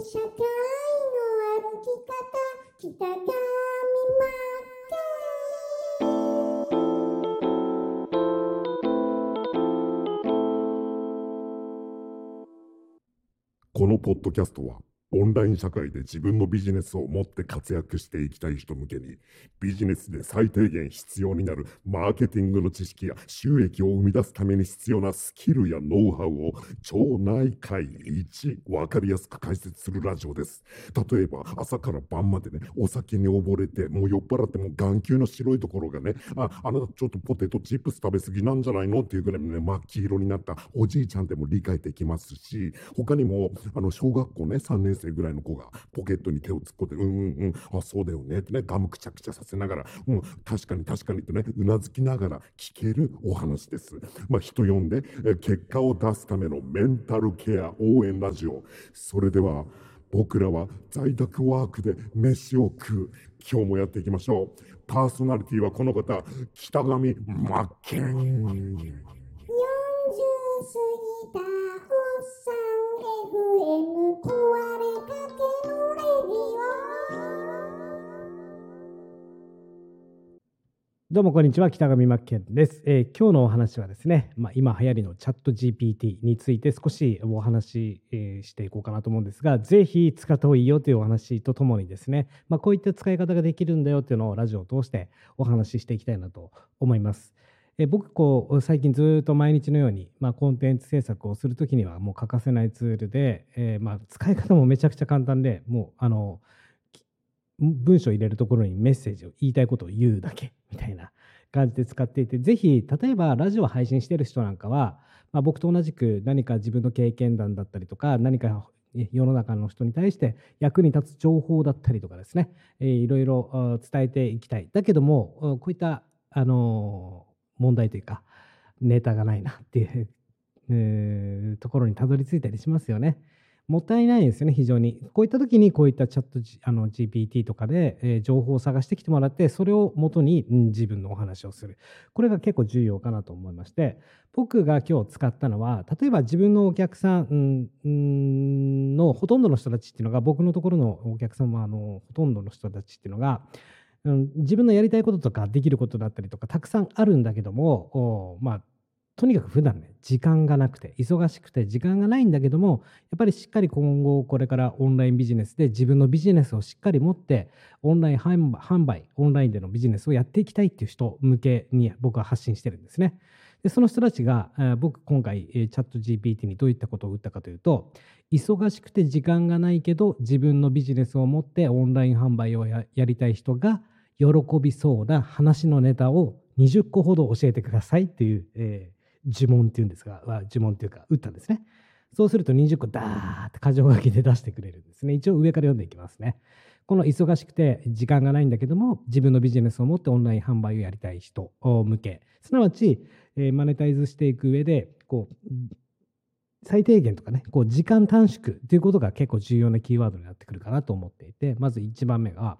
社会の歩き方北上このポッドキャストはオンライン社会で自分のビジネスを持って活躍していきたい人向けに、ビジネスで最低限必要になるマーケティングの知識や収益を生み出すために必要なスキルやノウハウを町内会一わかりやすく解説するラジオです。例えば朝から晩までね、お酒に溺れて、もう酔っ払っても眼球の白いところがね、あ、あなたちょっとポテトチップス食べ過ぎなんじゃないの？っていうぐらいね、真っ黄色になったおじいちゃんでも理解できますし、他にも、あの、小学校ね、3年生ぐらいの子がポケットに手を突っ込んで、うんうんうん、あ、そうだよねってね、ガムくちゃくちゃさせながら、うん、確かに確かにとね、うなずきながら聞けるお話です。まあ、人呼んで、結果を出すためのメンタルケア応援ラジオ。それでは、僕らは在宅ワークで飯を食う。今日もやっていきましょう。パーソナリティはこの方、北上真剣。過ぎたおっさん FM 壊れかけのレディオどうもこんにちは北上真剣です、えー、今日のお話はですね、まあ、今流行りのチャット GPT について少しお話、えー、していこうかなと思うんですがぜひ使った方がいいよというお話とともにですね、まあ、こういった使い方ができるんだよというのをラジオを通してお話ししていきたいなと思います。え僕こう最近ずっと毎日のように、まあ、コンテンツ制作をするときにはもう欠かせないツールで、えー、まあ使い方もめちゃくちゃ簡単でもうあの文章を入れるところにメッセージを言いたいことを言うだけ みたいな感じで使っていてぜひ例えばラジオを配信している人なんかは、まあ、僕と同じく何か自分の経験談だったりとか何か世の中の人に対して役に立つ情報だったりとかですね、えー、いろいろ伝えていきたい。だけどもこういったあの問題というかネタがないなっていう、えー、ところにたどり着いたりしますよね。もったいないですよね、非常に。こういった時にこういったチャットあの GPT とかで、えー、情報を探してきてもらって、それをもとに、うん、自分のお話をする。これが結構重要かなと思いまして、僕が今日使ったのは、例えば自分のお客さん、うん、のほとんどの人たちっていうのが、僕のところのお客さんはあのほとんどの人たちっていうのが、うん、自分のやりたいこととかできることだったりとかたくさんあるんだけどもまあとにかく普段ね時間がなくて忙しくて時間がないんだけどもやっぱりしっかり今後これからオンラインビジネスで自分のビジネスをしっかり持ってオンライン販売オンラインでのビジネスをやっていきたいっていう人向けに僕は発信してるんですね。でその人たちが、えー、僕今回、えー、チャット GPT にどういったことを打ったかというと忙しくて時間がないけど自分のビジネスを持ってオンライン販売をやりたい人が喜びそうな話のネタを20個ほど教えてくださいっていう、えー、呪文っていうんですが呪文っていうか打ったんですね。そうすると20個ダーって箇条書きで出してくれるんですね。一応上から読んでいきますね。この忙しくて時間がないんだけども自分のビジネスを持ってオンライン販売をやりたい人向けすなわち、えー、マネタイズしていく上でこう最低限とかね、こう時間短縮ということが結構重要なキーワードになってくるかなと思っていて、まず1番目が、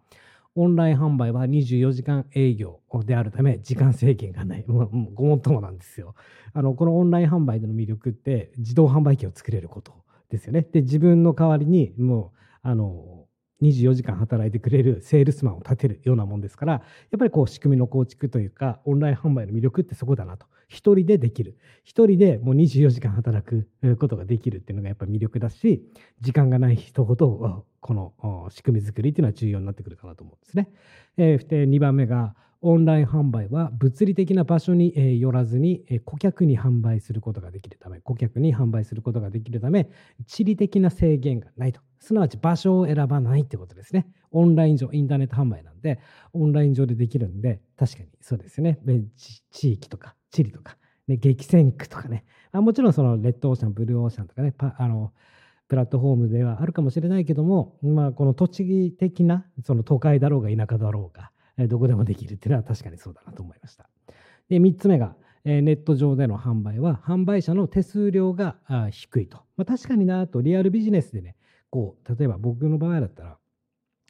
オンライン販売は24時間営業であるため、時間制限がない。もうごもっともなんですよ。あの、このオンライン販売での魅力って、自動販売機を作れることですよね。で、自分の代わりに、もう、あの、24時間働いてくれるセールスマンを立てるようなもんですから、やっぱりこう仕組みの構築というか、オンライン販売の魅力ってそこだなと。一人でできる。一人でもう24時間働くことができるっていうのがやっぱ魅力だし、時間がない人ほど、この仕組み作りっていうのは重要になってくるかなと思うんですね。えー、で、2番目が、オンライン販売は物理的な場所によらずに顧客に販売することができるため、顧客に販売することができるため、地理的な制限がないと。すなわち場所を選ばないってことですね。オンライン上、インターネット販売なんで、オンライン上でできるんで、確かにそうですよね。地域とか、地理とか、ね、激戦区とかね。あもちろんそのレッドオーシャン、ブルーオーシャンとかね、あのプラットフォームではあるかもしれないけども、まあ、この栃木的なその都会だろうが田舎だろうが、どこでもできるっていうのは確かにそうだなと思いました。で3つ目が、ネット上での販売は販売者の手数料が低いと。まあ、確かになとリアルビジネスでねこう例えば僕の場合だったら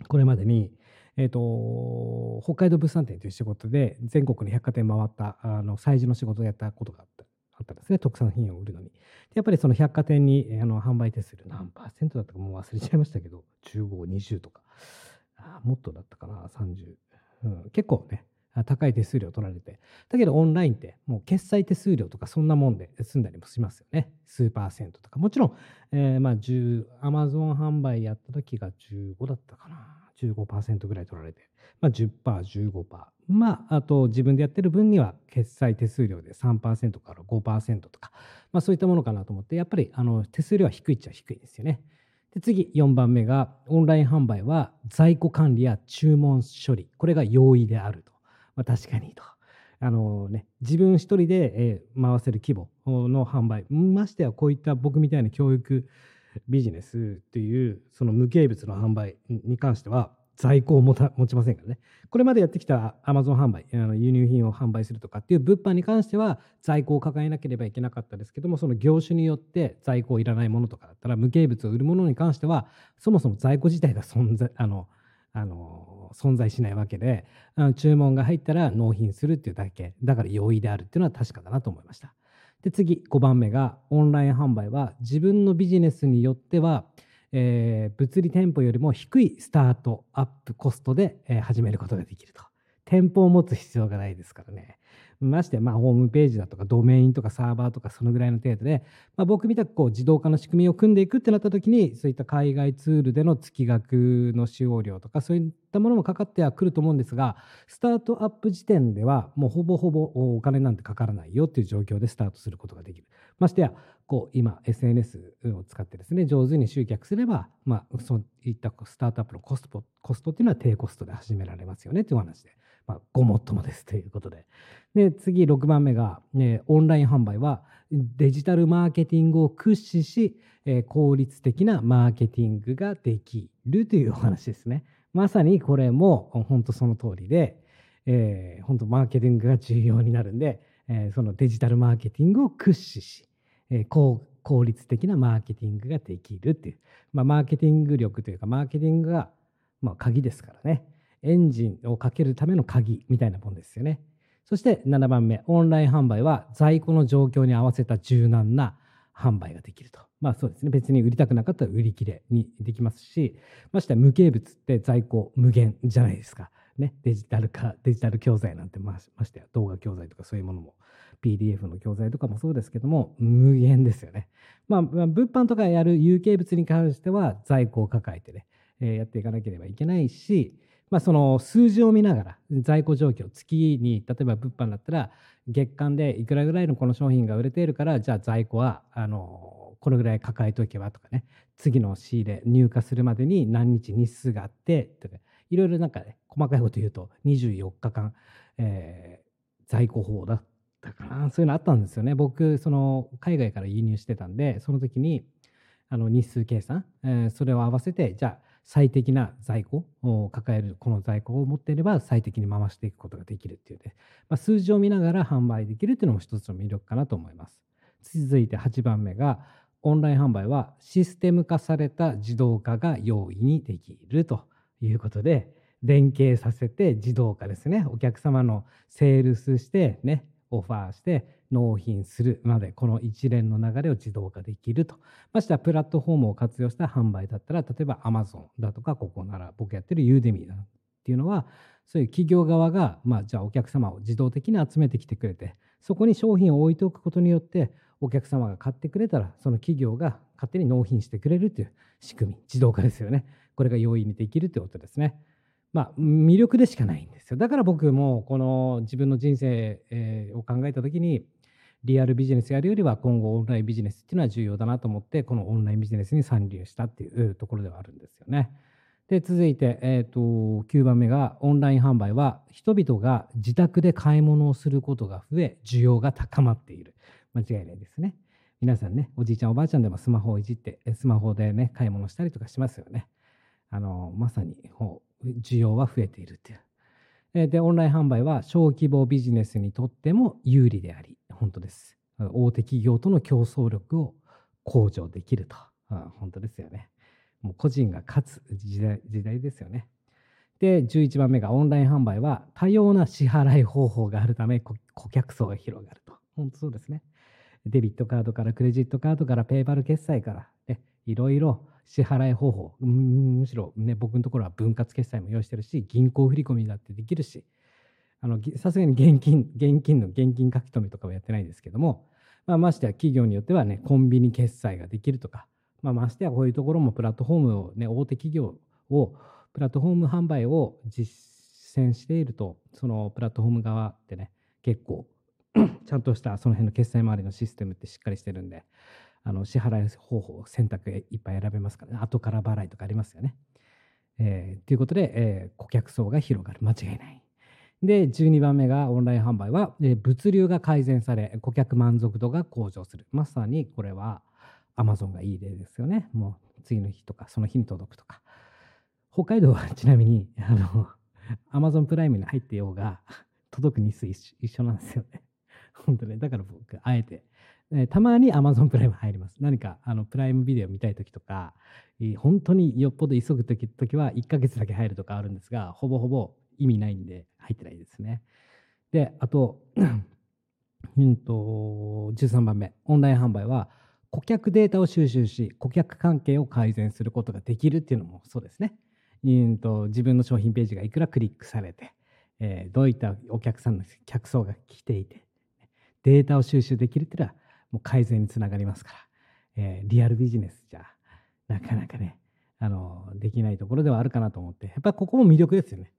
これまでに、えーと、北海道物産展という仕事で全国の百貨店回ったあの催事の仕事をやったことがあったあったんですね、特産品を売るのに。やっぱりその百貨店にあの販売手数料何パーセントだったかもう忘れちゃいましたけど、15、20とか、あもっとだったかな、30、うん、結構ね、高い手数料取られて。だけどオンラインってもう決済手数料とかそんなもんで済んだりもしますよね。数パーセントとか。もちろん、えーまあ10、アマゾン販売やった時が15だったかな。15%ぐらい取られて。まあ10%、15%。まあ、あと自分でやってる分には決済手数料で3%から5%とか、まあそういったものかなと思って、やっぱりあの手数料は低いっちゃ低いですよね。で次、4番目が、オンライン販売は在庫管理や注文処理、これが容易であると。まあ、確かにと。あのね、自分一人で、えー回せる規模の販売、ましてやこういった僕みたいな教育ビジネスっていう、その無形物の販売に関しては、在庫を持た持ちませんからね。これまでやってきた Amazon 販売、あの輸入品を販売するとかっていう物販に関しては、在庫を抱えなければいけなかったですけども、その業種によって在庫いらないものとかだったら、無形物を売るものに関しては、そもそも在庫自体が存在、あの、あの存在しないわけであの注文が入ったら納品するっていうだけ。だから容易であるっていうのは確かだなと思いました。で次5番目がオンライン販売は自分のビジネスによっては、えー物理店舗よりも低いスタートアップコストで、えー始めることができると。店舗を持つ必要がないですからね。ましてまあホームページだとかドメインとかサーバーとかそのぐらいの程度で、まあ、僕みたくこう自動化の仕組みを組んでいくってなった時にそういった海外ツールでの月額の使用料とかそういったものもかかってはくると思うんですがスタートアップ時点ではもうほぼほぼお金なんてかからないよっていう状況でスタートすることができる。ましてやこう今 SNS を使ってですね上手に集客すれば、まあ、そういったスタートアップのコストコストっていうのは低コストで始められますよねというお話で、まあ、ごもっともですということで。で次6番目が、ね、オンライン販売はデジタルマーケティングを駆使し、えー効率的なマーケティングができるというお話ですね。まさにこれも本当その通りで、えー本当マーケティングが重要になるんで、えーそのデジタルマーケティングを駆使し、えー効率的なマーケティングができるっていう、まあ、マーケティング力というかマーケティングが、まあ、鍵ですからね。エンジンをかけるための鍵みたいなもんですよね。そして7番目、オンライン販売は在庫の状況に合わせた柔軟な販売ができると。まあそうですね。別に売りたくなかったら売り切れにできますし、ましてや無形物って在庫無限じゃないですか。ね。デジタル化、デジタル教材なんてましてや動画教材とかそういうものも PDF の教材とかもそうですけども、無限ですよね。まあ、まあ物販とかやる有形物に関しては在庫を抱えてね、えーやっていかなければいけないし、まあ、その数字を見ながら在庫状況月に例えば物販だったら月間でいくらぐらいのこの商品が売れているからじゃあ在庫はあのこのぐらい抱えておけばとかね。次の仕入れ入荷するまでに何日日数があってとか。いろいろなんかね細かいこと言うと24日間、えー在庫法だったかな。そういうのあったんですよね。僕その海外から輸入してたんでその時にあの日数計算、えーそれを合わせてじゃあ最適な在庫を抱えるこの在庫を持っていれば最適に回していくことができるっていうね、まあ、数字を見ながら販売できるっていうのも一つの魅力かなと思います。続いて8番目がオンライン販売はシステム化された自動化が容易にできるということで連携させて自動化ですね。お客様のセールスしてねオファーして納品するまでこの一連の流れを自動化できると。ましてはプラットフォームを活用した販売だったら例えば Amazon だとかここなら僕やってる Udemy だっていうのはそういう企業側が、まあ、じゃあお客様を自動的に集めてきてくれてそこに商品を置いておくことによってお客様が買ってくれたらその企業が勝手に納品してくれるという仕組み自動化ですよね。これが容易にできるということですね。まあ魅力でしかないんですよだから僕もこの自分の人生を考えた時にリアルビジネスやるよりは今後オンラインビジネスっていうのは重要だなと思ってこのオンラインビジネスに参入したっていうところではあるんですよね。で続いて、えー、と9番目がオンライン販売は人々が自宅で買い物をすることが増え需要が高まっている間違いないですね。皆さんねおじいちゃんおばあちゃんでもスマホをいじってスマホでね買い物したりとかしますよね。あのまさにこう需要は増えているっていう。でオンライン販売は小規模ビジネスにとっても有利であり本当です。大手企業との競争力を向上できると。あ本当ですよね。もう個人が勝つ時代時代ですよね。で、11番目がオンライン販売は多様な支払い方法があるため顧顧客層が広がると。本当そうですね。デビットカードからクレジットカードからペーパル決済から、ね、いろいろ支払い方法、むしろ、ね、僕のところは分割決済も用意してるし、銀行振り込みだってできるし、さすがに現金、現金の現金書き留めとかはやってないですけども、まあ、ましてや企業によってはね、コンビニ決済ができるとか、まあ、ましてやこういうところもプラットフォームをね、大手企業を、プラットフォーム販売を実践していると、そのプラットフォーム側ってね、結構ちゃんとしたその辺の決済周りのシステムってしっかりしてるんで、あの支払い方法、選択いっぱい選べますからね、後から払いとかありますよね。えーということで、えー顧客層が広がる、間違いない。で、12番目がオンライン販売は、えー物流が改善され、顧客満足度が向上する。まさにこれは Amazon がいい例ですよね。もう次の日とか、その日に届くとか。北海道は ちなみに、あの、Amazon プライムに入ってようが、届く日数一緒一緒なんですよね。本当ね。だから僕、あえて、えーたまに Amazon プライム入ります。何か、あの、プライムビデオ見たいときとか、えー本当によっぽど急ぐとき時は1ヶ月だけ入るとかあるんですが、ほぼほぼ意味ないんで入ってないですね。で、あと、うんと、13番目、オンライン販売は、顧客データを収集し、顧客関係を改善することができるっていうのもそうですね。うんと自分の商品ページがいくらクリックされて、えーどういったお客さんの客層が来ていて、データを収集できるっていうのは、もう改善につながりますから、えーリアルビジネスじゃ、なかなかね、あの、できないところではあるかなと思って、やっぱここも魅力ですよね。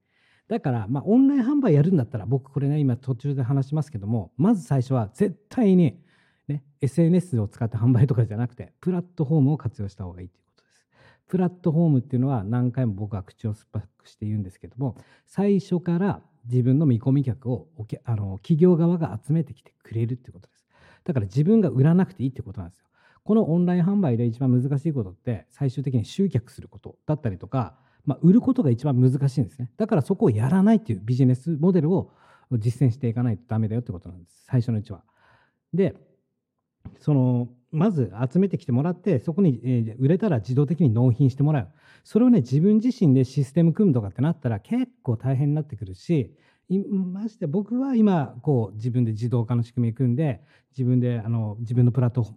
だから、まあ、オンライン販売やるんだったら、僕これね、今途中で話しますけども、まず最初は絶対に、ね、SNS を使って販売とかじゃなくて、プラットフォームを活用した方がいいということです。プラットフォームっていうのは何回も僕は口を酸っぱくして言うんですけども、最初から自分の見込み客をあの企業側が集めてきてくれるっていうことです。だから自分が売らなくていいってことなんですよ。このオンライン販売で一番難しいことって最終的に集客することだったりとか、まあ、売ることが一番難しいんですね。だからそこをやらないっていうビジネスモデルを実践していかないとダメだよってことなんです。最初のうちは。で、そのまず集めてきてもらってそこに、え売れたら自動的に納品してもらうそれをね自分自身でシステム組むとかってなったら結構大変になってくるしまして僕は今こう自分で自動化の仕組み組んで自分であの自分のプラットフ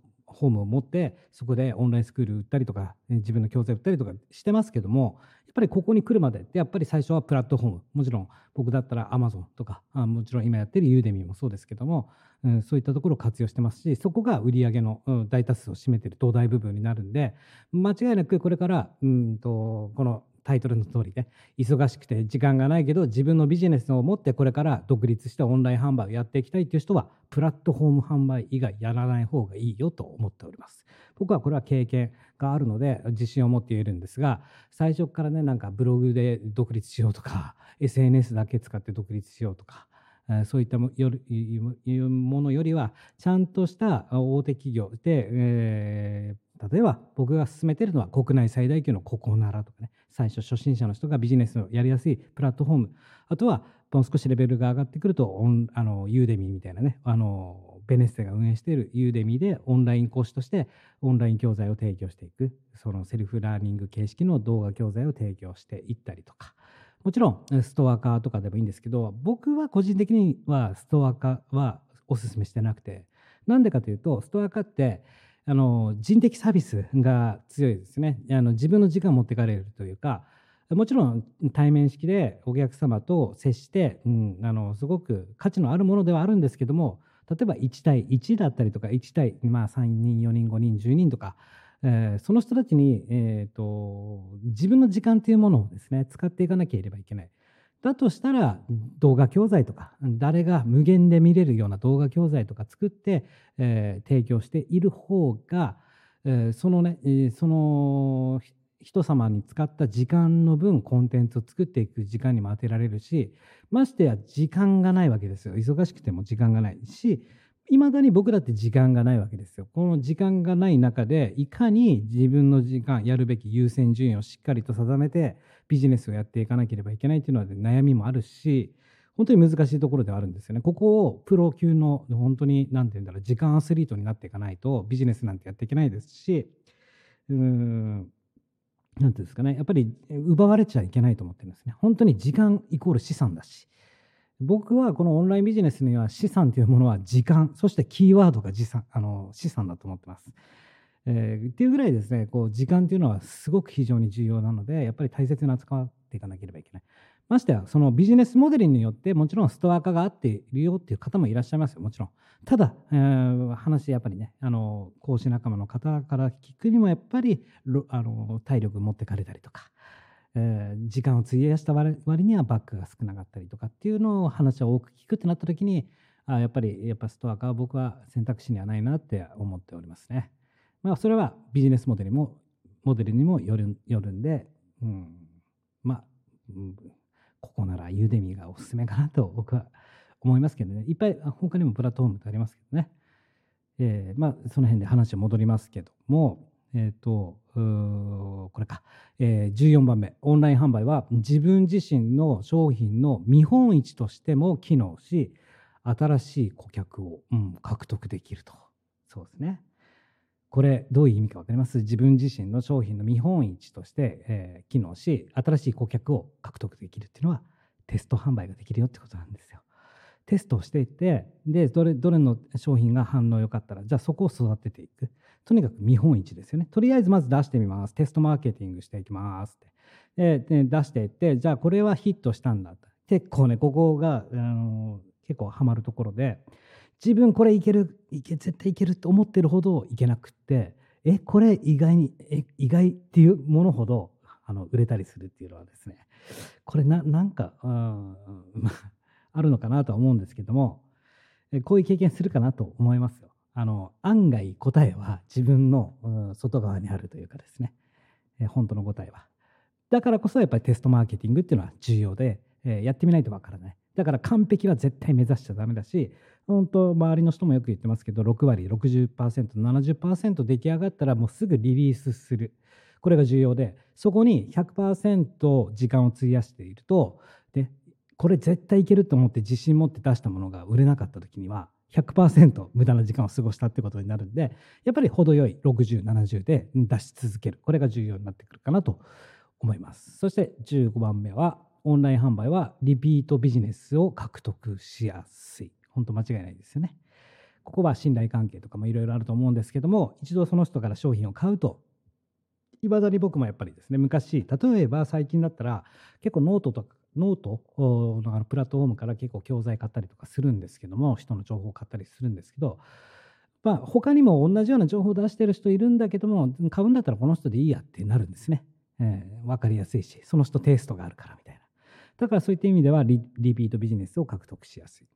ォームを持ってそこでオンラインスクール売ったりとか自分の教材売ったりとかしてますけどもやっぱりここに来るまでってやっぱり最初はプラットフォーム。もちろん僕だったら Amazon とかあもちろん今やってるユーデミーもそうですけどもうん、そういったところを活用してますしそこが売り上げの、うん大多数を占めてる土台部分になるんで間違いなくこれからうんとこのタイトルの通りで忙しくて時間がないけど自分のビジネスを持ってこれから独立してオンライン販売をやっていきたいという人はプラットフォーム販売以外やらない方がいいよと思っております。僕はこれは経験があるので自信を持って言えるんですが最初からねなんかブログで独立しようとか SNS だけ使って独立しようとかそういったもよりいうものよりはちゃんとした大手企業で、えー例えば僕が勧めてるのは国内最大級のココナラとかね最初初心者の人がビジネスをやりやすいプラットフォーム。あとはもう少しレベルが上がってくるとオンあの Udemy みたいなねあのベネッセが運営している Udemy でオンライン講師としてオンライン教材を提供していく。そのセルフラーニング形式の動画教材を提供していったりとか。もちろんストア化とかでもいいんですけど僕は個人的にはストア化はお勧めしてなくて。なんでかというとストア化ってあの人的サービスが強いですねあの自分の時間を持ってかれるというかもちろん対面式でお客様と接して、うん、あのすごく価値のあるものではあるんですけども例えば1対1だったりとか1対、まあ、3人4人5人10人とかえーその人たちに、えー、と自分の時間というものをですね使っていかなければいけない。だとしたら動画教材とか誰が無限で見れるような動画教材とか作って、えー提供している方が、えーそのね、えーその人様に使った時間の分コンテンツを作っていく時間にも当てられるしましてや時間がないわけですよ。忙しくても時間がないしいまだに僕だって時間がないわけですよ。この時間がない中でいかに自分の時間やるべき優先順位をしっかりと定めてビジネスをやっていかなければいけないというのは悩みもあるし本当に難しいところではあるんですよね。ここをプロ級の本当に何て言うんだろう時間アスリートになっていかないとビジネスなんてやっていけないですしうーんなんていうんですかねやっぱり奪われちゃいけないと思ってるんですね。本当に時間イコール資産だし僕はこのオンラインビジネスには資産というものは時間、そしてキーワードが資産あの資産だと思ってます。えーっていうぐらいですね、こう時間というのはすごく非常に重要なので、やっぱり大切に扱っていかなければいけない。ましてや、そのビジネスモデルによって、もちろんストア化が合っているよっていう方もいらっしゃいますよ、もちろん。ただ、えー話、やっぱりね、あの講師仲間の方から聞くにも、やっぱりあの体力持ってかれたりとか、えー時間を費やした割にはバックが少なかったりとかっていうのを話を多く聞くってなった時に、あやっぱりやっぱストア化は僕は選択肢にはないなって思っておりますね。まあ、それはビジネスモデルにもモデルにもよるよるんで、うん、まあ、うんここならユーデミーがおすすめかなと僕は思いますけどね。いっぱい他にもプラットフォームってありますけどね。えーまあ、その辺で話は戻りますけども、えっ、と、これか、えー14番目、オンライン販売は自分自身の商品の見本市としても機能し、新しい顧客を、うん獲得できると。そうですね。これ、どういう意味か分かります？自分自身の商品の見本市として、えー機能し、新しい顧客を獲得できるっていうのは、テスト販売ができるよってことなんですよ。テストをしていって、で、どれ、どれの商品が反応良かったら、じゃあそこを育てていく。とにかく見本市ですよね。とりあえずまず出してみます。テストマーケティングしていきますって。で、出していって、じゃあこれはヒットしたんだと。結構ね、ここが、あの結構ハマるところで、自分これいける、いけ絶対いけると思ってるほどいけなくって、え、これ意外に、え、意外っていうものほどあの売れたりするっていうのはですね、これななんか、うんあるのかなとは思うんですけども、こういう経験するかなと思いますよ。あの案外答えは自分の、外側にあるというかですね、え本当の答えは。だからこそやっぱりテストマーケティングっていうのは重要で、えやってみないとわからない。だから完璧は絶対目指しちゃダメだし、本当周りの人もよく言ってますけど、6割、60%、70%出来上がったらもうすぐリリースする。これが重要で、そこに100%時間を費やしていると、で、これ絶対いけると思って自信持って出したものが売れなかった時には、100%無駄な時間を過ごしたってことになるんで、やっぱり程よい60、70で出し続ける。これが重要になってくるかなと思います。そして15番目は、オンライン販売はリピートビジネスを獲得しやすい。本当間違いないですよね。ここは信頼関係とかもいろいろあると思うんですけども、一度その人から商品を買うと、いまだに僕もやっぱりですね、昔、例えば最近だったら、結構ノートとか、ノートのあのプラットフォームから結構教材買ったりとかするんですけども、人の情報を買ったりするんですけど、まあ、他にも同じような情報を出してる人いるんだけども、買うんだったらこの人でいいやってなるんですね。えー、分かりやすいし、その人テイストがあるからみたいな。だからそういった意味ではリピートビジネスを獲得しやすい。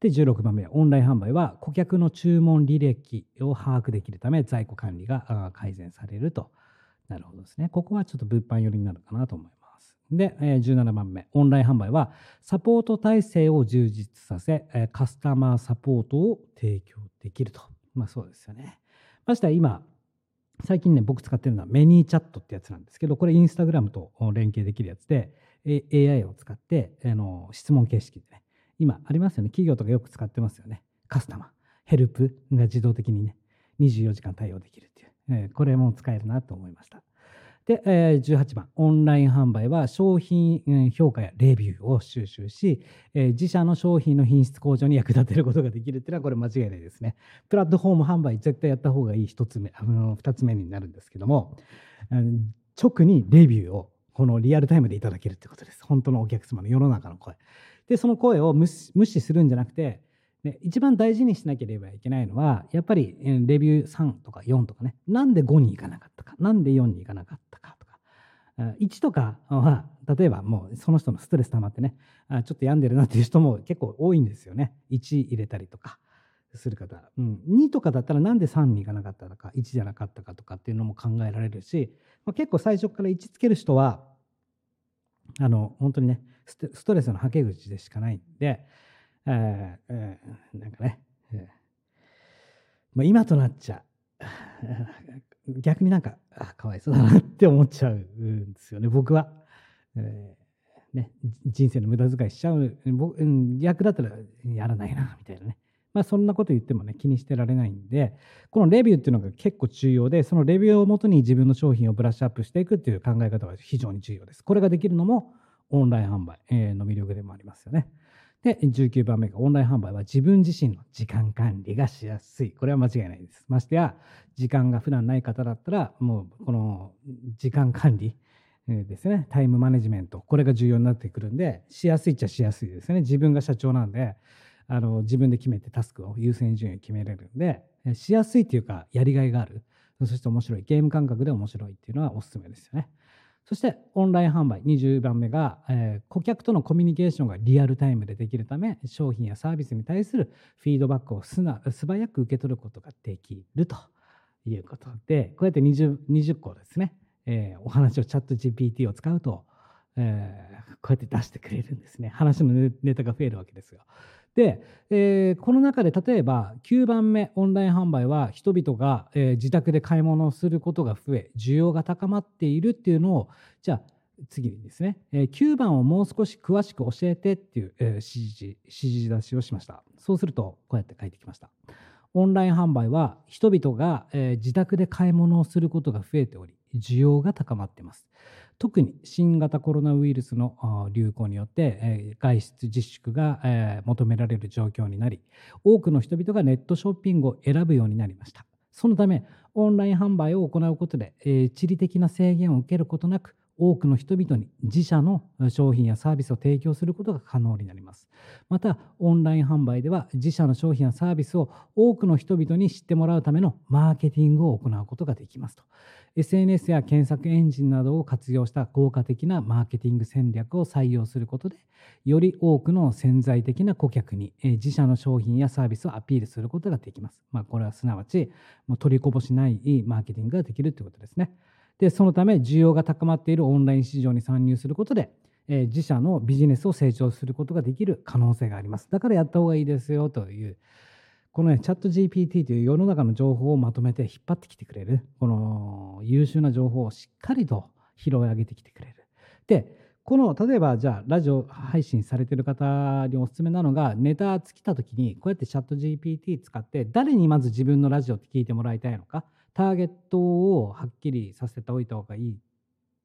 で、16番目は、オンライン販売は顧客の注文履歴を把握できるため、在庫管理が改善されると。なるほどですね。ここはちょっと物販寄りになるかなと思います。で、え17番目、オンライン販売はサポート体制を充実させ、えカスタマーサポートを提供できると。まあそうですよね。ましてや今、最近ね、僕使ってるのはメニーチャットってやつなんですけど、これインスタグラムと連携できるやつで、AI を使って、あの質問形式でね、今ありますよね。企業とかよく使ってますよね。カスタマー、ヘルプが自動的にね、24時間対応できるっていう。えこれも使えるなと思いました。で、え18番、オンライン販売は商品評価やレビューを収集し、え自社の商品の品質向上に役立てることができるっていうのはこれ間違いないですね。プラットフォーム販売絶対やった方がいい一つ目、あの二つ目になるんですけども、直にレビューをこのリアルタイムでいただけるってことです。本当のお客様の世の中の声。で、その声を無視するんじゃなくて、ね、一番大事にしなければいけないのは、やっぱりレビュー3とか4とかね、なんで5に行かなかったか、なんで4に行かなかったかとか、1とかは、例えばもうその人のストレス溜まってね、ちょっと病んでるなっていう人も結構多いんですよね。1入れたりとかする方。うん、2とかだったらなんで3に行かなかったのか、1じゃなかったかとかっていうのも考えられるし、ま、結構最初から1つける人は、あの、本当にね、ストストレスのはけ口でしかないんで、ええなんかね、えーまあ、今となっちゃ、逆になんか、あかわいそうだなって思っちゃうんですよね、僕は。えーね、人生の無駄遣いしちゃう、僕うん逆だったらやらないな、みたいなね。まあそんなこと言ってもね、気にしてられないんで、このレビューっていうのが結構重要で、そのレビューをもとに自分の商品をブラッシュアップしていくっていう考え方は非常に重要です。これができるのもオンライン販売、えーの魅力でもありますよね。で、19番目がオンライン販売は自分自身の時間管理がしやすい。これは間違いないです。ましてや、時間が普段ない方だったら、もうこの時間管理ですね、タイムマネジメント、これが重要になってくるんで、しやすいっちゃしやすいですね。自分が社長なんで、あの自分で決めてタスクを優先順位を決めれるんで、しやすいっていうか、やりがいがある。そして面白い。ゲーム感覚で面白いっていうのはおすすめですよね。そしてオンライン販売20番目が、えー、顧客とのコミュニケーションがリアルタイムでできるため商品やサービスに対するフィードバックを素早く受け取ることができるということでこうやって 20, 20個ですね、えー、お話をチャット GPT を使うと、えー、こうやって出してくれるんですね話のネタが増えるわけですよ。で、えー、この中で例えば9番目オンライン販売は人々が、えー、自宅で買い物をすることが増え需要が高まっているっていうのをじゃあ次にですね、えー、9番をもう少し詳しく教えてっていう、えー、指示指示出しをしました。そうするとこうやって書いてきました。オンライン販売は人々が、えー、自宅で買い物をすることが増えており需要が高まっています。特に新型コロナウイルスの流行によって外出自粛が求められる状況になり多くの人々がネットショッピングを選ぶようになりました。そのためオンライン販売を行うことで地理的な制限を受けることなく多くの人々に自社の商品やサービスを提供することが可能になります。また、オンライン販売では自社の商品やサービスを多くの人々に知ってもらうためのマーケティングを行うことができますと。SNS や検索エンジンなどを活用した効果的なマーケティング戦略を採用することで、より多くの潜在的な顧客に自社の商品やサービスをアピールすることができます。まあ、これはすなわち、もう取りこぼしないマーケティングができるということですね。で、そのため需要が高まっているオンライン市場に参入することで、えー、自社のビジネスを成長することができる可能性があります。だからやった方がいいですよという、このね、チャット GPT という世の中の情報をまとめて引っ張ってきてくれる、この優秀な情報をしっかりと拾い上げてきてくれる。で、この例えばじゃあラジオ配信されてる方におすすめなのがネタ尽きた時にこうやってチャット GPT 使って誰にまず自分のラジオって聞いてもらいたいのかターゲットをはっきりさせておいた方がいい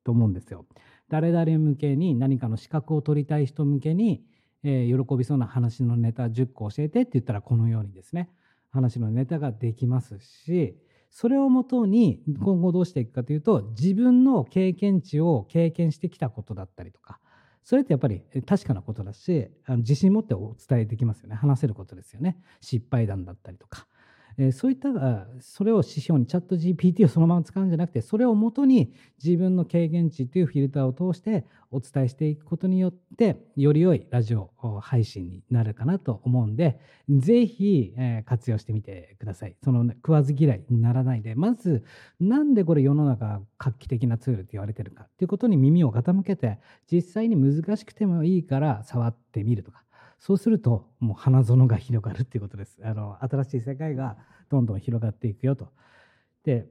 と思うんですよ。誰々向けに何かの資格を取りたい人向けにえー、喜びそうな話のネタ10個教えてって言ったらこのようにですね。話のネタができますしそれをもとに今後どうしていくかというと自分の経験値を経験してきたことだったりとかそれってやっぱり確かなことだしあの自信持ってお伝えできますよね。話せることですよね。失敗談だったりとか。えそういったそれを指標にチャット GPT をそのまま使うんじゃなくてそれをもとに自分の経験値というフィルターを通してお伝えしていくことによってより良いラジオ配信になるかなと思うんでぜひ、え活用してみてください。その、ね、食わず嫌いにならないで。まずなんでこれ世の中画期的なツールって言われてるかっていうことに耳を傾けて実際に難しくてもいいから触ってみるとかそうするともう花園が広がるっていうことです。あの新しい世界がどんどん広がっていくよと。で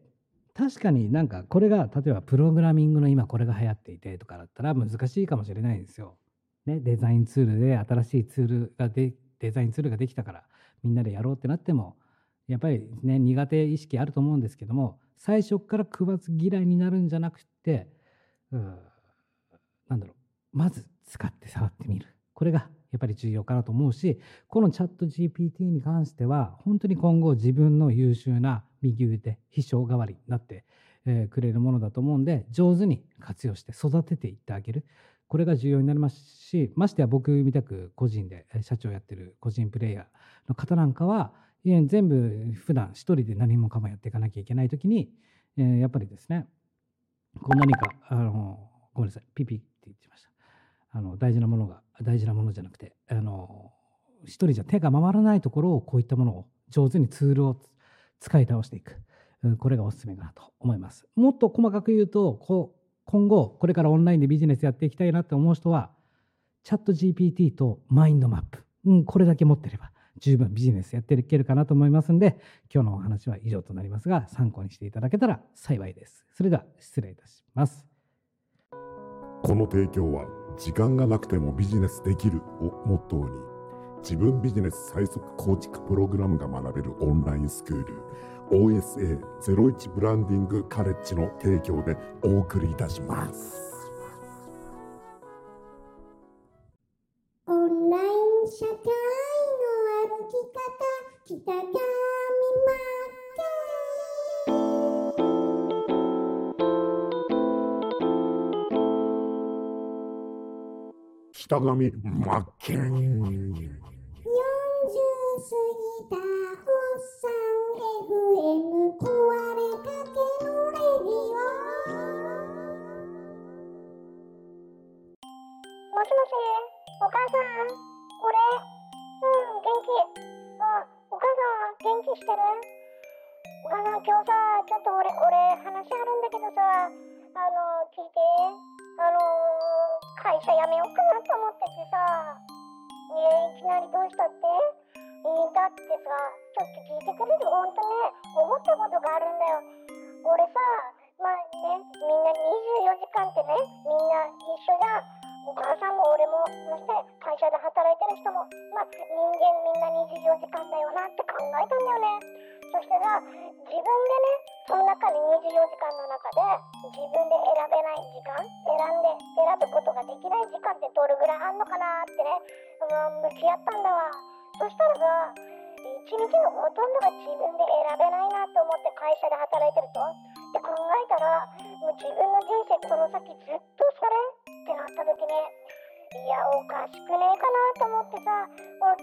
確かになんかこれが例えばプログラミングの今これが流行っていてとかだったら難しいかもしれないんですよ。ね、デザインツールで新しいツールがでデザインツールができたからみんなでやろうってなってもやっぱりね苦手意識あると思うんですけども最初から食わず嫌いになるんじゃなくて、うん、なんだろうまず使って触ってみるこれがやっぱり重要かなと思うしこのチャット GPT に関しては本当に今後自分の優秀な右腕秘書代わりになってくれるものだと思うんで上手に活用して育てていってあげる。これが重要になりますしましてや僕みたく個人で社長やってる個人プレイヤーの方なんかは全部普段一人で何もかもやっていかなきゃいけない時にやっぱりですねこう何かあのごめんなさいピピって言ってました。あの大事なものが大事なものじゃなくてあの一人じゃ手が回らないところをこういったものを上手にツールを使い倒していく。これがおすすめかなと思います。もっと細かく言うとこう今後これからオンラインでビジネスやっていきたいなって思う人はチャット GPT とマインドマップ、うん、これだけ持ってれば十分ビジネスやっていけるかなと思いますんで今日のお話は以上となりますが参考にしていただけたら幸いです。それでは失礼いたします。この提供は時間がなくてもビジネスできるをモットーに、自分ビジネス最速構築プログラムが学べるオンラインスクール、OSA01 ブランディングカレッジの提供でお送りいたします。オンライン社会の歩き方、北ぎた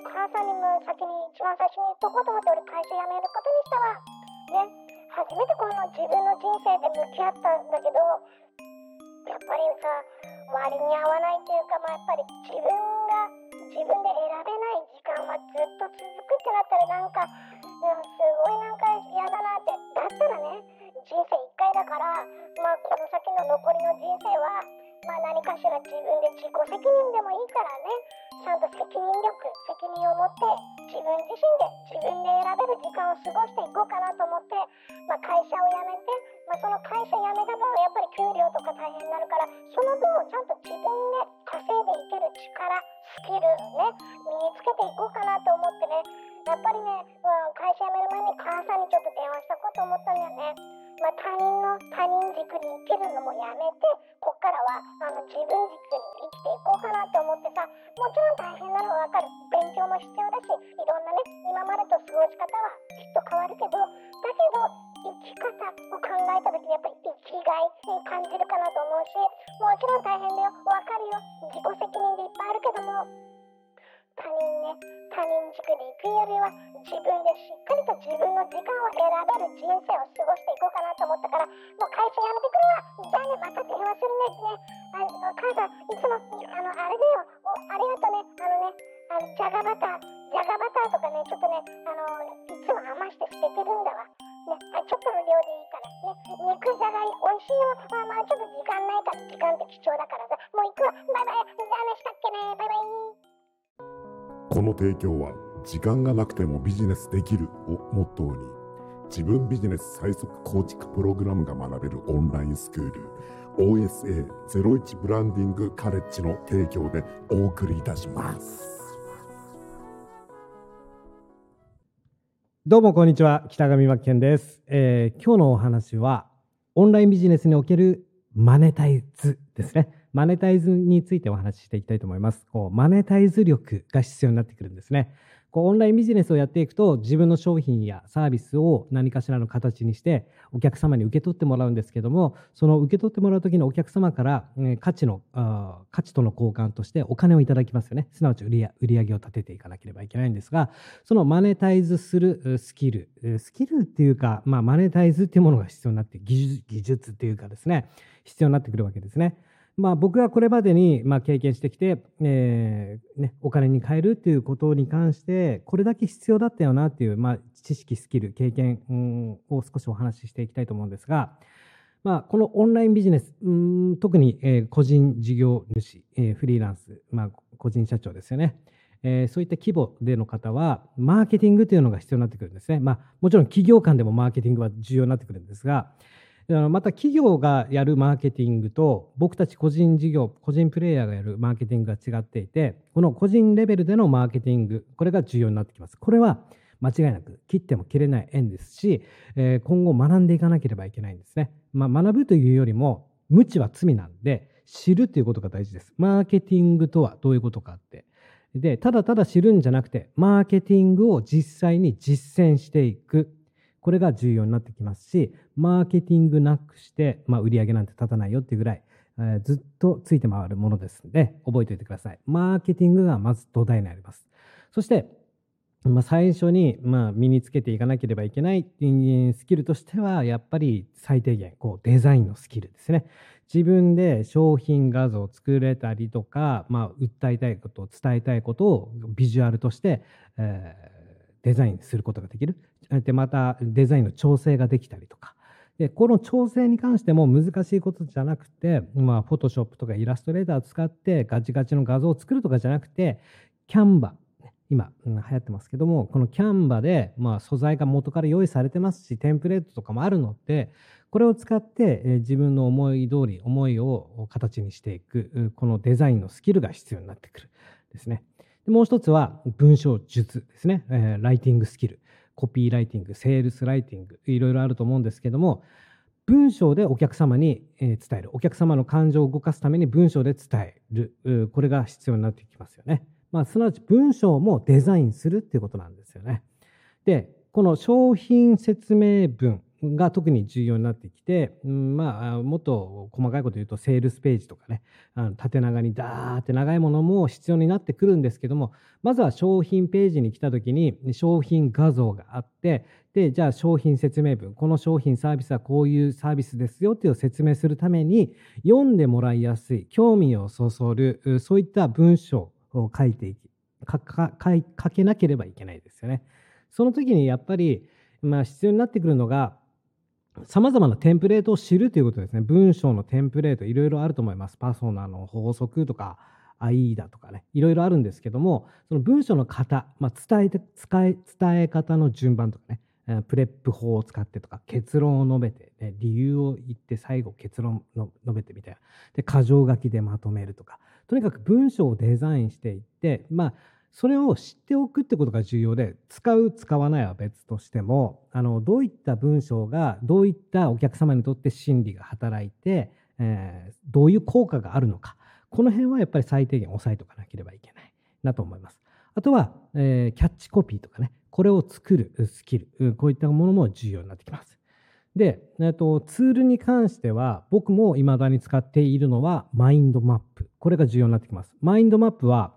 母さんにも先に一番最初に言っとこうと思って俺会社辞めることにしたわ。ね。初めてこの自分の人生で向き合ったんだけどやっぱりさ割に合わないっていうか、まあ、やっぱり自分が自分で選べない時間はずっと続くってなったらなんか、うん、すごいなんか嫌だなって。だったらね人生一回だから、まあ、この先の残りの人生は、まあ、何かしら自分で自己責任でもいいからね。ちゃんと責任力責任を持って自分自身で自分で選べる時間を過ごしていこうかなと思って、まあ、会社を辞めて、まあ、その会社辞めた分やっぱり給料とか大変になるからその分をちゃんと自分で稼いでいける力スキルね身につけていこうかなと思ってねやっぱりね、うん、会社辞める前に母さんにちょっと電話したこと思ったんだよね。まあ、他人の他人軸に生きるのもやめてこっからはあの自分軸に生きていこうかなと思ってさもちろん大変なのは分かる。勉強も必要だしいろんなね今までと過ごし方はきっと変わるけどだけど生き方を考えた時にやっぱり生きがいに感じるかなと思うしもちろん大変だよ。分かるよ。自己責任でいっぱいあるけども他人ね他人軸で行くよりは自分でしっかりと自分の時間を選べる人生を過ごしていこうかなと思ったからもう会社辞めてくるわじゃあねまた電話するねってねあ母さんいつもあのあれだよ。おありがとねあのねあのじゃがバターじゃがバターとかねちょっとねあのいつも余して捨ててるんだわね、あちょっとの量でいいからね肉じゃがい美味しいよあまあちょっと時間ないから時間って貴重だからさもう行くわ。バイバイじゃあねしたっけね。バイバイ。の提供は時間がなくてもビジネスできるをモットーに自分ビジネス最速構築プログラムが学べるオンラインスクール OSA01 ブランディングカレッジの提供でお送りいたします。どうもこんにちは北上真剣です、えー今日のお話はオンラインビジネスにおけるマネタイズですねマネタイズについてお話ししていきたいと思います。こうマネタイズ力が必要になってくるんですね。こうオンラインビジネスをやっていくと自分の商品やサービスを何かしらの形にしてお客様に受け取ってもらうんですけどもその受け取ってもらう時のお客様から、え価値のあ価値との交換としてお金をいただきますよね。すなわち売り売上げを立てていかなければいけないんですがそのマネタイズするスキル、スキルっていうか、まあ、マネタイズっていうものが必要になって、技術技術っていうかですね、必要になってくるわけですね。まあ、僕がこれまでに、まあ、経験してきて、えーね、お金に換えるっていうことに関して、これだけ必要だったよなっていう、まあ、知識、スキル、経験を少しお話ししていきたいと思うんですが、まあ、このオンラインビジネス、うん特に、えー個人事業主、えーフリーランス、まあ、個人社長ですよね。えーそういった規模での方は、マーケティングというのが必要になってくるんですね。まあ、もちろん企業間でもマーケティングは重要になってくるんですが、また企業がやるマーケティングと僕たち個人事業個人プレイヤーがやるマーケティングが違っていてこの個人レベルでのマーケティングこれが重要になってきます。これは間違いなく切っても切れない縁ですし、えー今後学んでいかなければいけないんですね、まあ、学ぶというよりも無知は罪なんで知るということが大事です。マーケティングとはどういうことかって。でただただ知るんじゃなくてマーケティングを実際に実践していく。これが重要になってきますし、マーケティングなくして、まあ、売り上げなんて立たないよっていうぐらい、えーずっとついて回るものですので、覚えておいてください。マーケティングがまず土台になります。そして、まあ、最初に、まあ、身につけていかなければいけないうスキルとしては、やっぱり最低限、こう、デザインのスキルですね。自分で商品画像を作れたりとか、まあ、訴えたいことを、伝えたいことをビジュアルとして、えーデザインすることができる。で、またデザインの調整ができたりとか。で、この調整に関しても難しいことじゃなくて、まあ、フォトショップとかイラストレーターを使ってガチガチの画像を作るとかじゃなくて、キャンバ、今、うん流行ってますけども、このキャンバで、まあ、素材が元から用意されてますし、テンプレートとかもあるので、これを使って、え自分の思い通り、思いを形にしていく、このデザインのスキルが必要になってくるですね。もう一つは文章術ですね、えーライティングスキル、コピーライティング、セールスライティング、いろいろあると思うんですけども、文章でお客様に伝える、お客様の感情を動かすために文章で伝える、これが必要になってきますよね。まあ、すなわち文章もデザインするっていうことなんですよね。で、この商品説明文が特に重要になってきて、うんまあ、もっと細かいこと言うと、セールスページとかね、あの縦長にダーって長いものも必要になってくるんですけども、まずは商品ページに来たときに、商品画像があって、で、じゃあ商品説明文、この商品サービスはこういうサービスですよっていう説明するために、読んでもらいやすい、興味をそそる、そういった文章を書いていき、書い書けなければいけないですよね。その時にやっぱり、まあ、必要になってくるのが、さまざまなテンプレートを知るということですね。文章のテンプレート、いろいろあると思います。パソナの法則とか、AIDA とかね、いろいろあるんですけども、その文章の型、まあ、伝えて使え伝え方の順番とかね、プレップ法を使ってとか、結論を述べて、ね、理由を言って最後結論を述べてみたいな。で、箇条書きでまとめるとか。とにかく文章をデザインしていって、まあ、それを知っておくってことが重要で、使う、使わないは別としても、あの、どういった文章が、どういったお客様にとって心理が働いて、えーどういう効果があるのか。この辺はやっぱり最低限押さえておかなければいけないなと思います。あとは、えーキャッチコピーとかね、これを作るスキル、こういったものも重要になってきます。で、えっと、ツールに関しては、僕も未だに使っているのは、マインドマップ。これが重要になってきます。マインドマップは、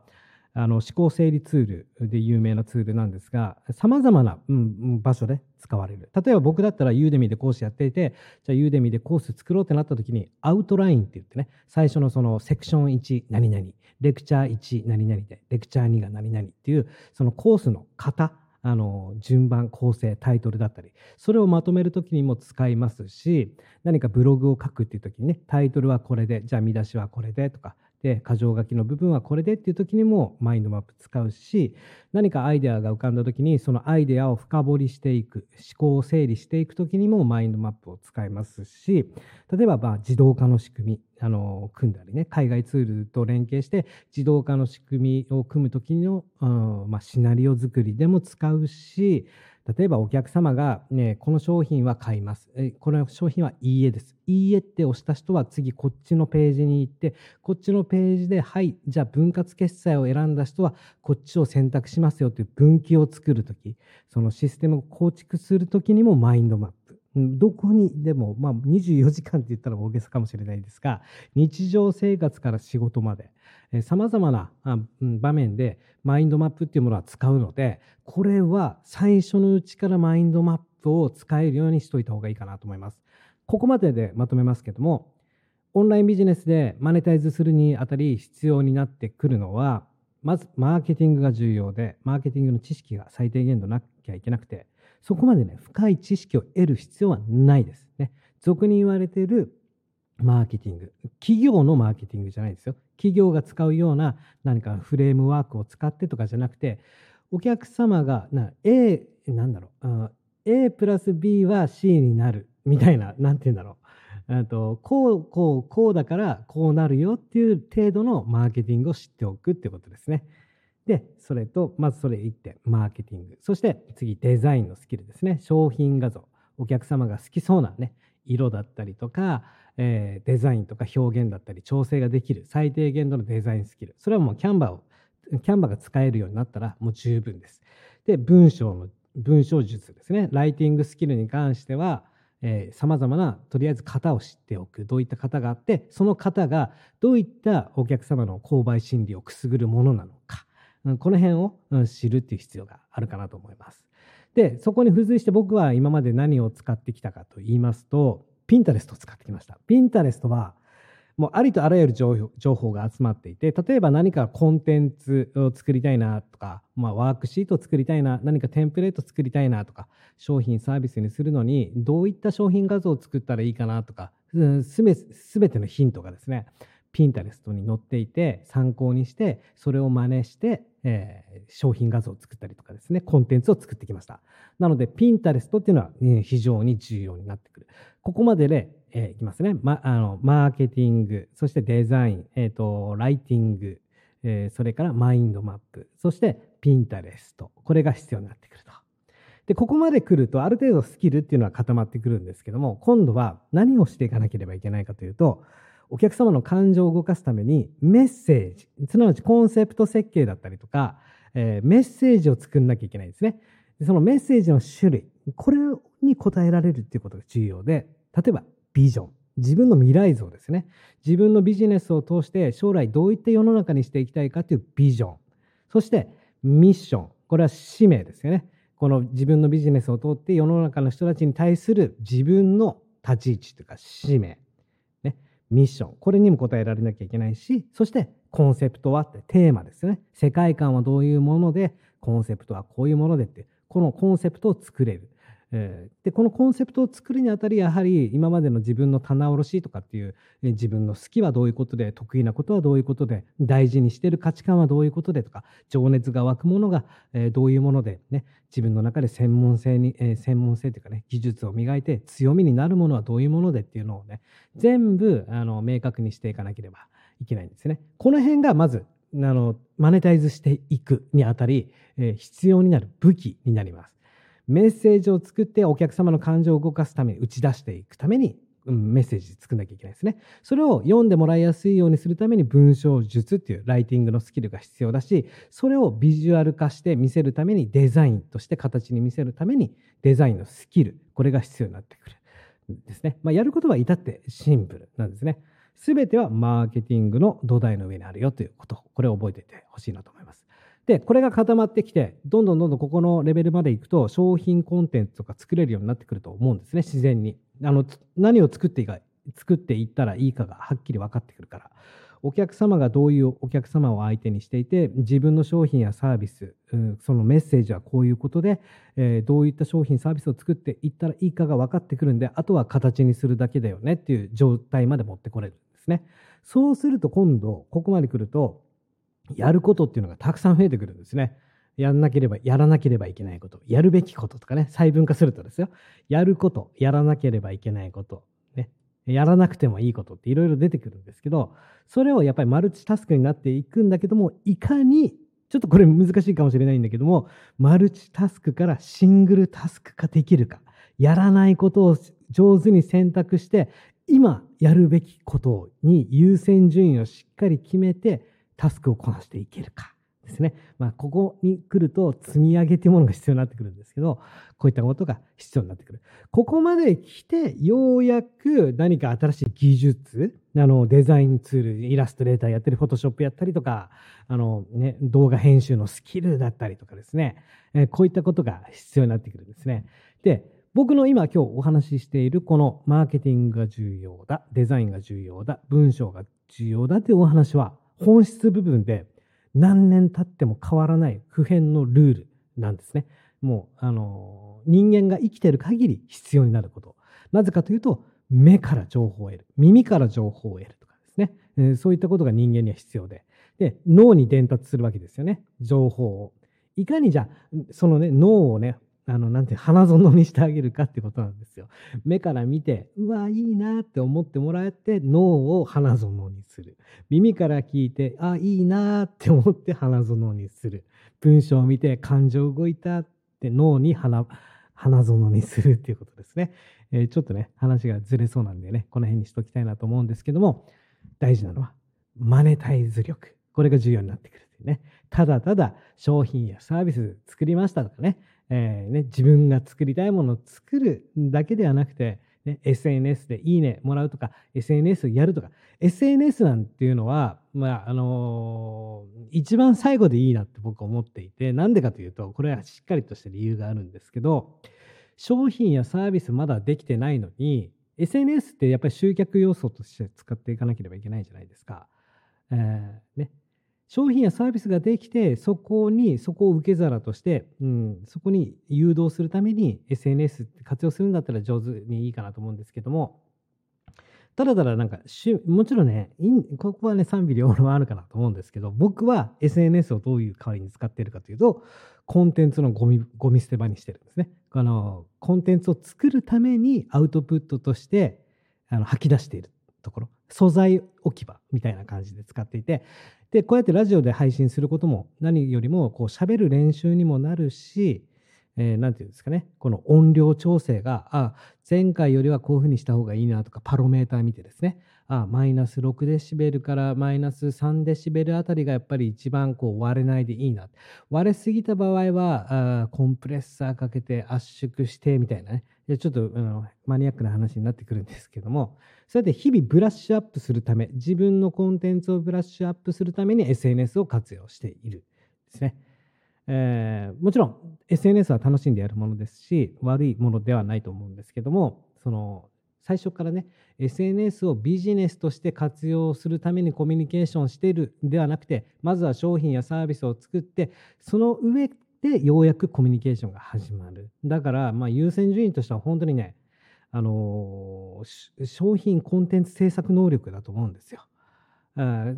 あの思考整理ツールで有名なツールなんですが、さまざまな、うん場所で使われる。例えば僕だったら Udemy で講師やっていて、じゃあ Udemy でコース作ろうってなった時に、アウトラインって言ってね、最初のそのセクション1何々、レクチャー1何々で、レクチャー2が何々っていう、そのコースの型、あの順番構成タイトルだったりそれをまとめる時にも使いますし何かブログを書くっていう時にねタイトルはこれでじゃあ見出しはこれでとかで箇条書きの部分はこれでっていう時にもマインドマップ使うし何かアイデアが浮かんだ時にそのアイデアを深掘りしていく思考を整理していく時にもマインドマップを使いますし例えばま自動化の仕組みあの組んだりね海外ツールと連携して自動化の仕組みを組む時の、うんまあ、シナリオ作りでも使うし例えばお客様が、ね、この商品は買います。えこの商品はいいえです。いいえって押した人は次こっちのページに行って、こっちのページで、はい、じゃあ分割決済を選んだ人はこっちを選択しますよという分岐を作るとき、そのシステムを構築するときにもマインドマップ。どこにでも、まあ、24時間って言ったら大げさかもしれないですが、日常生活から仕事まで、さまざまな場面でマインドマップっていうものは使うので、これは最初のうちからマインドマップを使えるようにしといた方がいいかなと思います。ここまででまとめますけども、オンラインビジネスでマネタイズするにあたり必要になってくるのは、まずマーケティングが重要で、マーケティングの知識が最低限度なきゃいけなくて、そこまでね、深い知識を得る必要はないです。ね。俗に言われているマーケティング。企業のマーケティングじゃないですよ。企業が使うような何かフレームワークを使ってとかじゃなくて、お客様がな A、なんだろう、A プラス B は C になるみたいな、なんて言うんだろう。とこう、こう、こうだからこうなるよっていう程度のマーケティングを知っておくってことですね。で、それと、まずそれ1点、マーケティング。そして次、デザインのスキルですね。商品画像。お客様が好きそうなね、色だったりとか、えーデザインとか表現だったり、調整ができる最低限度のデザインスキル。それはもうキャンバーを、キャンバーが使えるようになったらもう十分です。で、文章の文章術ですね。ライティングスキルに関しては、さまざまなとりあえず型を知っておくどういった型があってその型がどういったお客様の購買心理をくすぐるものなのかこの辺を知るっていう必要があるかなと思います。でそこに付随して僕は今まで何を使ってきたかと言いますとピンタレストを使ってきました。ピンタレストはもうありとあらゆる情報が集まっていて例えば何かコンテンツを作りたいなとか、まあ、ワークシートを作りたいな何かテンプレート作りたいなとか商品サービスにするのにどういった商品画像を作ったらいいかなとかすべてのヒントがですねピンタレストに載っていて参考にしてそれを真似して、えー、商品画像を作ったりとかですねコンテンツを作ってきました。なのでピンタレストっていうのは、非常に重要になってくる。ここまでで、えー、いきますね、ま、あのマーケティングそしてデザイン、えーと、ライティング、えー、それからマインドマップそしてピンタレスト。これが必要になってくると。でここまで来るとある程度スキルっていうのは固まってくるんですけども今度は何をしていかなければいけないかというとお客様の感情を動かすためにメッセージ、すなわちコンセプト設計だったりとか、えー、メッセージを作んなきゃいけないんですね。そのメッセージの種類、これに応えられるっていうことが重要で、例えばビジョン、自分の未来像ですね。自分のビジネスを通して将来どういった世の中にしていきたいかというビジョン。そしてミッション、これは使命ですよね。この自分のビジネスを通って世の中の人たちに対する自分の立ち位置というか使命。ミッション。これにも答えられなきゃいけないしそしてコンセプトはってテーマですね。世界観はどういうものでコンセプトはこういうものでってこのコンセプトを作れる。えー、でこのコンセプトを作るにあたりやはり今までの自分の棚卸しとかっていう、えー、自分の好きはどういうことで得意なことはどういうことで大事にしてる価値観はどういうことでとか情熱が湧くものが、えー、どういうもので、ね、自分の中で専門性に、え専門性というかね技術を磨いて強みになるものはどういうものでっていうのをね全部あの明確にしていかなければいけないんですね。この辺がまずあのマネタイズしていくにあたり、え必要になる武器になります。メッセージを作ってお客様の感情を動かすために打ち出していくために、うん、メッセージ作んなきゃいけないですね。それを読んでもらいやすいようにするために文章術っていうライティングのスキルが必要だし、それをビジュアル化して見せるためにデザインとして形に見せるためにデザインのスキル、これが必要になってくる。ですね。まあ、やることは至ってシンプルなんですね。すべてはマーケティングの土台の上にあるよということ、これを覚えていてほしいなと思います。で、これが固まってきて、どんどんどんどんここのレベルまでいくと、商品コンテンツとか作れるようになってくると思うんですね、自然に。あの何を作っていいか、作っていったらいいかがはっきり分かってくるから。お客様がどういうお客様を相手にしていて、自分の商品やサービス、そのメッセージはこういうことで、どういった商品、サービスを作っていったらいいかが分かってくるんで、あとは形にするだけだよねっていう状態まで持ってこれるんですね。そうすると今度、ここまで来ると、やることっていうのがたくさん増えてくるんですね。やんなければ、やらなければいけないこと、やるべきこととかね、細分化するとですよ。やること、やらなければいけないこと、ね、やらなくてもいいことっていろいろ出てくるんですけど、それをやっぱりマルチタスクになっていくんだけども、いかに、ちょっとこれ難しいかもしれないんだけども、マルチタスクからシングルタスク化できるか、やらないことを上手に選択して、今やるべきことに優先順位をしっかり決めて、タスクをこなしていけるかですね。まあ、ここに来ると積み上げというものが必要になってくるんですけど、こういったことが必要になってくる。ここまで来て、ようやく何か新しい技術、あの、デザインツール、イラストレーターやったり、フォトショップやったりとか、あの、ね、動画編集のスキルだったりとかですね、えこういったことが必要になってくるんですね。で、僕の今今日お話ししているこのマーケティングが重要だ、デザインが重要だ、文章が重要だというお話は、本質部分で何年経っても変わらない普遍のルールなんですね。もう、あの、人間が生きてる限り必要になること。なぜかというと、目から情報を得る。耳から情報を得るとかですね。えー、そういったことが人間には必要で。で、脳に伝達するわけですよね。情報を。いかにじゃあ、そのね、脳をね、あの、なんて、花園にしてあげるかってことなんですよ。目から見て、うわ、いいなって思ってもらえて、脳を花園にする。耳から聞いて、あ、いいなって思って花園にする。文章を見て、感情動いたって脳に花、花園にするっていうことですね。えー、ちょっとね、話がずれそうなんでね、この辺にしときたいなと思うんですけども、大事なのは、マネタイズ力。これが重要になってくるっていうね。ただただ商品やサービス作りましたとかね、えーね、自分が作りたいものを作るだけではなくて、ね、SNS でいいねもらうとか SNS をやるとか SNS なんていうのは、まああのー一番最後でいいなって僕は思っていてなんでかというとこれはしっかりとした理由があるんですけど商品やサービスまだできてないのに SNS ってやっぱり集客要素として使っていかなければいけないじゃないですか。えーね、商品やサービスができてそこにそこを受け皿として、うん、そこに誘導するために SNS って活用するんだったら上手にいいかなと思うんですけども。ただただなんかもちろんねここはね賛否両論あるかなと思うんですけど僕は SNS をどういう代わりに使っているかというとコンテンツのゴミゴミ捨て場にしてるんですね。あのコンテンツを作るためにアウトプットとしてあの吐き出しているところ。素材置き場みたいな感じで使っていてでこうやってラジオで配信することも何よりもこう喋る練習にもなるしえーていうんですかね、この音量調整が、あ、前回よりはこういうふうにした方がいいなとか、パロメーター見てですね、あ、マイナス6デシベルからマイナス3デシベルあたりがやっぱり一番こう割れないでいいな。割れすぎた場合は、あコンプレッサーかけて圧縮してみたいなね、ちょっとあのマニアックな話になってくるんですけども、そうやって日々ブラッシュアップするため、自分のコンテンツをブラッシュアップするために SNS を活用しているですね。えーもちろん SNS は楽しんでやるものですし悪いものではないと思うんですけどもその最初からね SNS をビジネスとして活用するためにコミュニケーションしているではなくてまずは商品やサービスを作ってその上でようやくコミュニケーションが始まるだからまあ優先順位としては本当にねあの商品コンテンツ制作能力だと思うんですよ。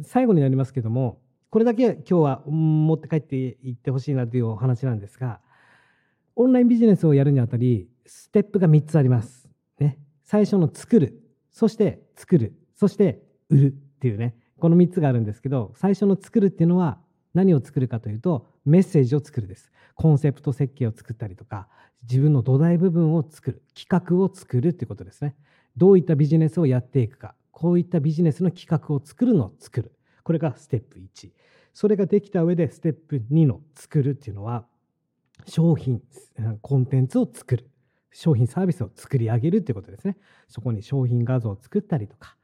最後になりますけどもこれだけ今日は持って帰っていってほしいなというお話なんですがオンラインビジネスをやるにあたりステップが3つあります。ね、最初の作るそして作るそして売るっていうね。この3つがあるんですけど最初の作るっていうのは何を作るかというとメッセージを作るです。コンセプト設計を作ったりとか自分の土台部分を作る企画を作るっていうことですね。どういったビジネスをやっていくかこういったビジネスの企画を作るのを作る。これがステップ1それができた上でステップ2の作るっていうのは商品コンテンツを作る。商品サービスを作り上げるっていうことですね。そこに商品画像を作ったりとか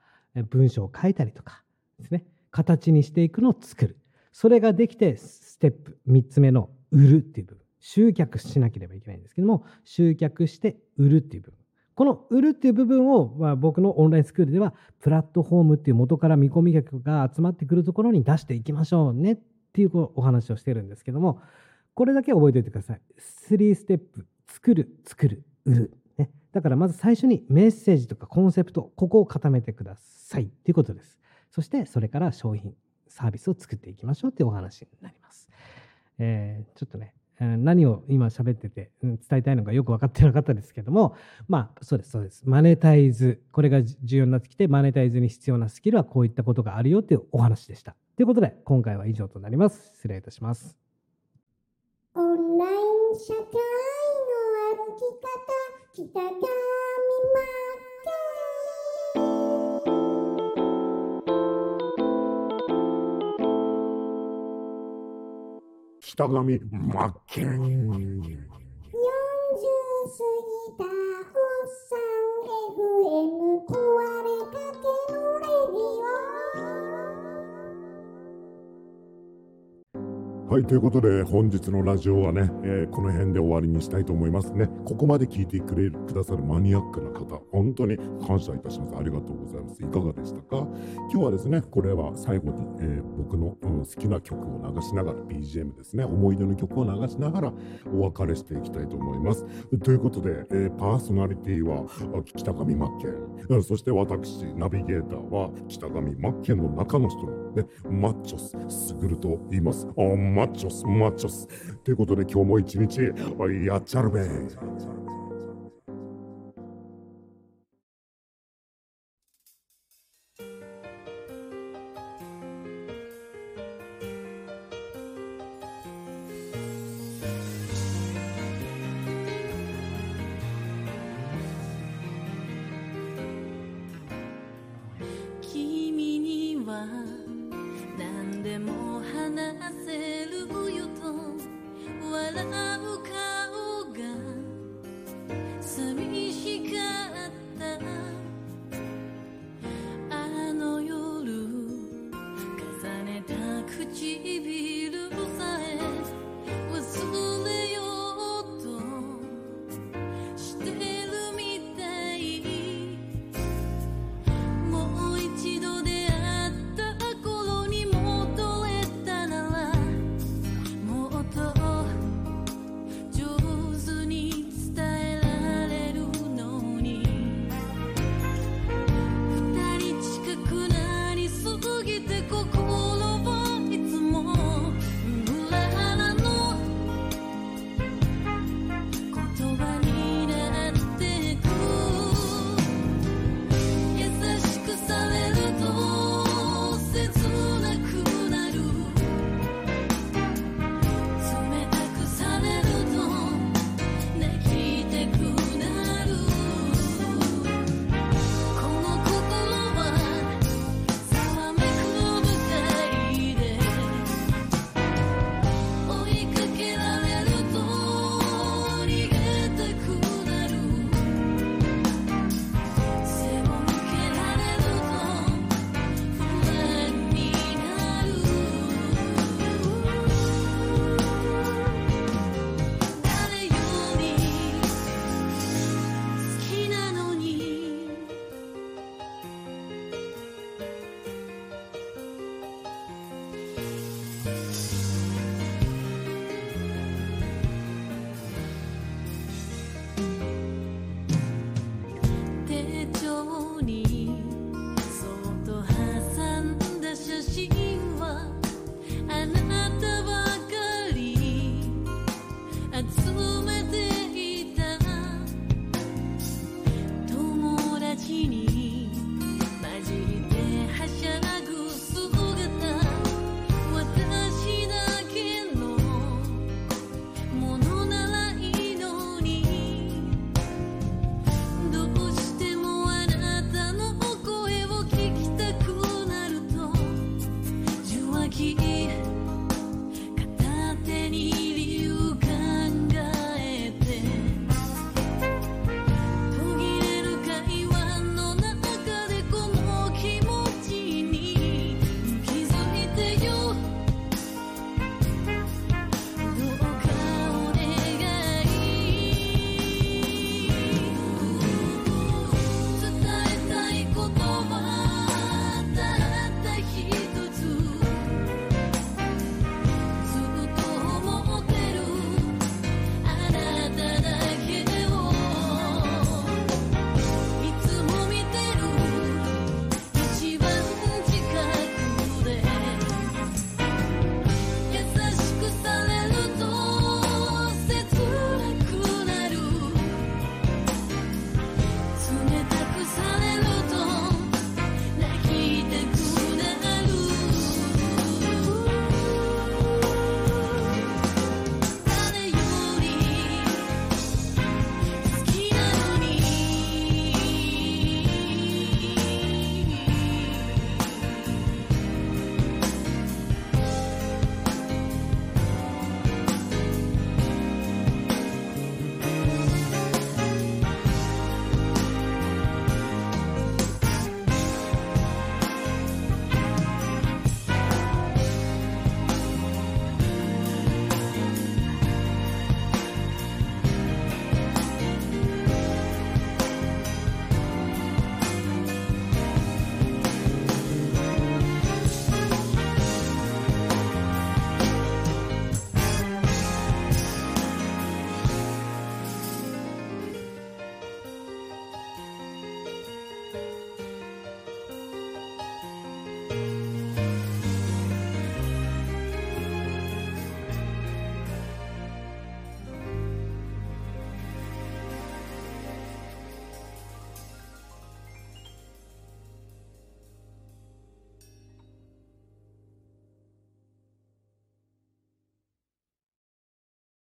文章を書いたりとかですね。形にしていくのを作る。それができてステップ3つ目の売るっていう部分。集客しなければいけないんですけども集客して売るっていう部分。この売るっていう部分を、まあ、僕のオンラインスクールではプラットフォームっていう元から見込み客が集まってくるところに出していきましょうねっていうお話をしてるんですけどもこれだけ覚えておいてください。3ステップ作る作る売る、ね、だからまず最初にメッセージとかコンセプトここを固めてくださいということです。そしてそれから商品サービスを作っていきましょうっていうお話になります。えーちょっとね何を今喋ってて伝えたいのかよく分かってなかったですけどもまあそうですそうですマネタイズこれが重要になってきてマネタイズに必要なスキルはこういったことがあるよっていうお話でした。ということで今回は以上となります。失礼いたします。オンライン社会の歩き方北上マはい、ということで本日のラジオはね、えーこの辺で終わりにしたいと思いますね。ここまで聞いてくれるくださるマニアックな方、本当に感謝いたします。ありがとうございます。いかがでしたか？今日はですね、これは最後に、えー僕の、うん好きな曲を流しながら、BGM ですね、思い出の曲を流しながらお別れしていきたいと思います。ということで、えーパーソナリティは北上真剣、そして私、ナビゲーターは北上真剣の中の人のね、マッチョス、すぐると言います。あッチョス、マッチョス。ということで今日も一日、おいやっちゃるべ。